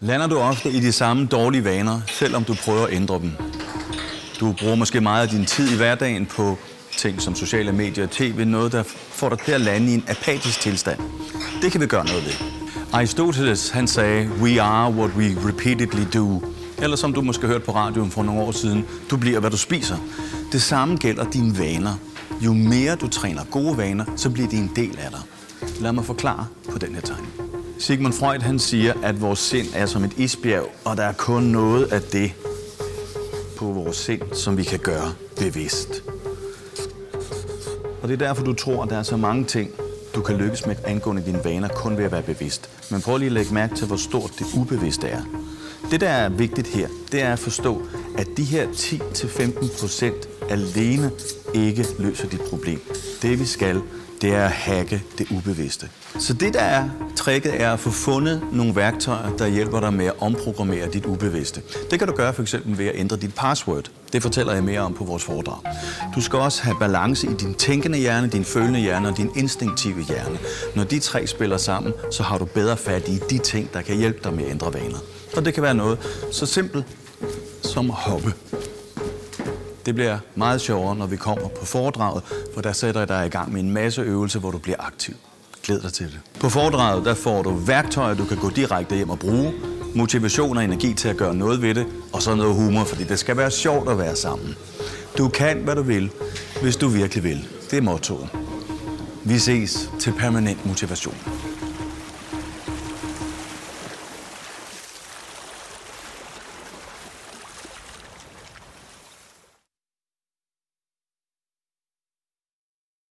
Lander du ofte i de samme dårlige vaner, selvom du prøver at ændre dem? Du bruger måske meget af din tid i hverdagen på ting som sociale medier og tv, noget der får dig til at lande i en apatisk tilstand. Det kan vi gøre noget ved. Aristoteles han sagde, we are what we repeatedly do. Eller som du måske hørte på radioen for nogle år siden, du bliver, hvad du spiser. Det samme gælder dine vaner. Jo mere du træner gode vaner, så bliver de en del af dig. Lad mig forklare på den her tegning. Sigmund Freud han siger, at vores sind er som et isbjerg, og der er kun noget af det på vores sind, som vi kan gøre bevidst. Og det er derfor, du tror, at der er så mange ting, du kan lykkes med angående dine vaner, kun ved at være bevidst. Men prøv lige at lægge mærke til, hvor stort det ubevidste er. Det, der er vigtigt her, det er at forstå, at de her 10-15 procent alene ikke løser dit problem. Det vi skal, det er at hacke det ubevidste. Så det, der er tricket, er at få fundet nogle værktøjer, der hjælper dig med at omprogrammere dit ubevidste. Det kan du gøre for eksempel ved at ændre dit password. Det fortæller jeg mere om på vores foredrag. Du skal også have balance i din tænkende hjerne, din følende hjerne og din instinktive hjerne. Når de tre spiller sammen, så har du bedre fat i de ting, der kan hjælpe dig med at ændre vaner. Og det kan være noget så simpelt som at hoppe. Det bliver meget sjovere, når vi kommer på foredraget, for der sætter jeg dig i gang med en masse øvelser, hvor du bliver aktiv. Glæd dig til det. På foredraget der får du værktøjer, du kan gå direkte hjem og bruge, motivation og energi til at gøre noget ved det, og så noget humor, fordi det skal være sjovt at være sammen. Du kan, hvad du vil, hvis du virkelig vil. Det er mottoet. Vi ses til permanent motivation.